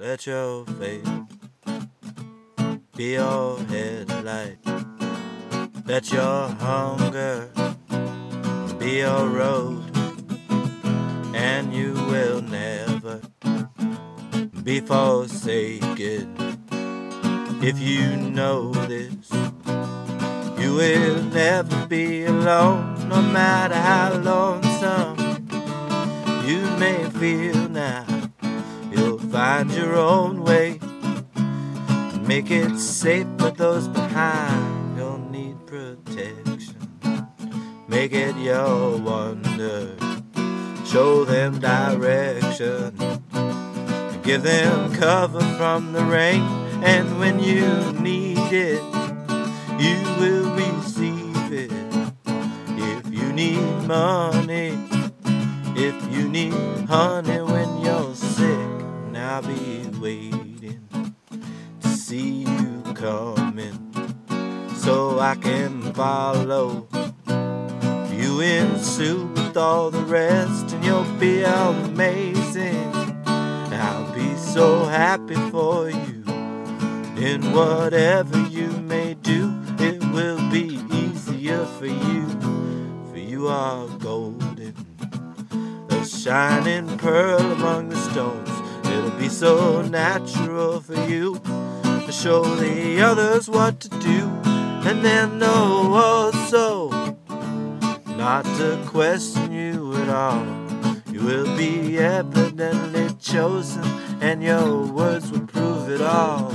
let your faith be your headlight. Let your hunger be your road, and you will never be forsaken. If you know this, you will never be alone, no matter how lonesome you may feel now. Find your own way. Make it safe for those behind. You'll need protection. Make it your wonder. Show them direction. Give them cover from the rain. And when you need it, you will receive it. If you need money, if you need honey when I'll be waiting to see you coming so I can follow you in suit with all the rest, and you'll be amazing. I'll be so happy for you in whatever you may do. It will be easier for you, for you are golden a shining pearl among the stones. Be so natural for you to show the others what to do, and they'll know also not to question you at all. You will be evidently chosen, and your words will prove it all.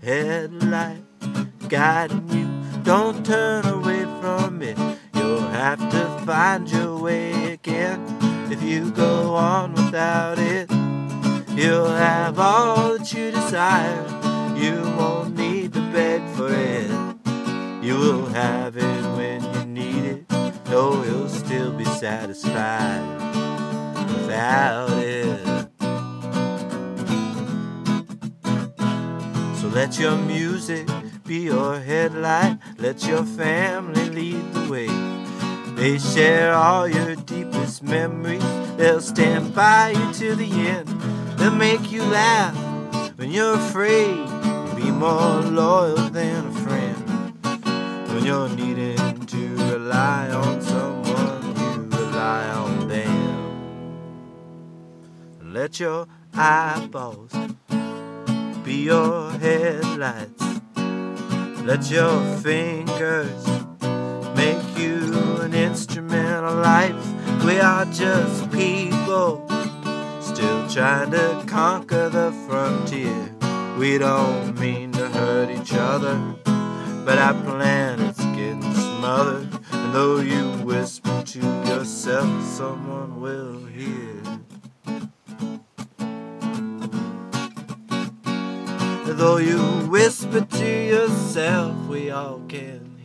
Headlight guiding you, don't turn away from it. You'll have to find your way again if you go on without it. You'll have all that you desire. You won't need to beg for it. You will have it when you need it. No, you'll still be satisfied without it. So let your music be your headlight. Let your family lead the way. They share all your deepest memories. They'll stand by you to the end. They'll make you laugh when you're afraid. Be more loyal than a friend when you're needing to rely on someone. You rely on them. Let your eyeballs be your headlights. Let your fingers instrument of life. We are just people still trying to conquer the frontier. We don't mean to hurt each other, but our planet's getting smothered. And though you whisper to yourself, someone will hear. Though you whisper to yourself, we all can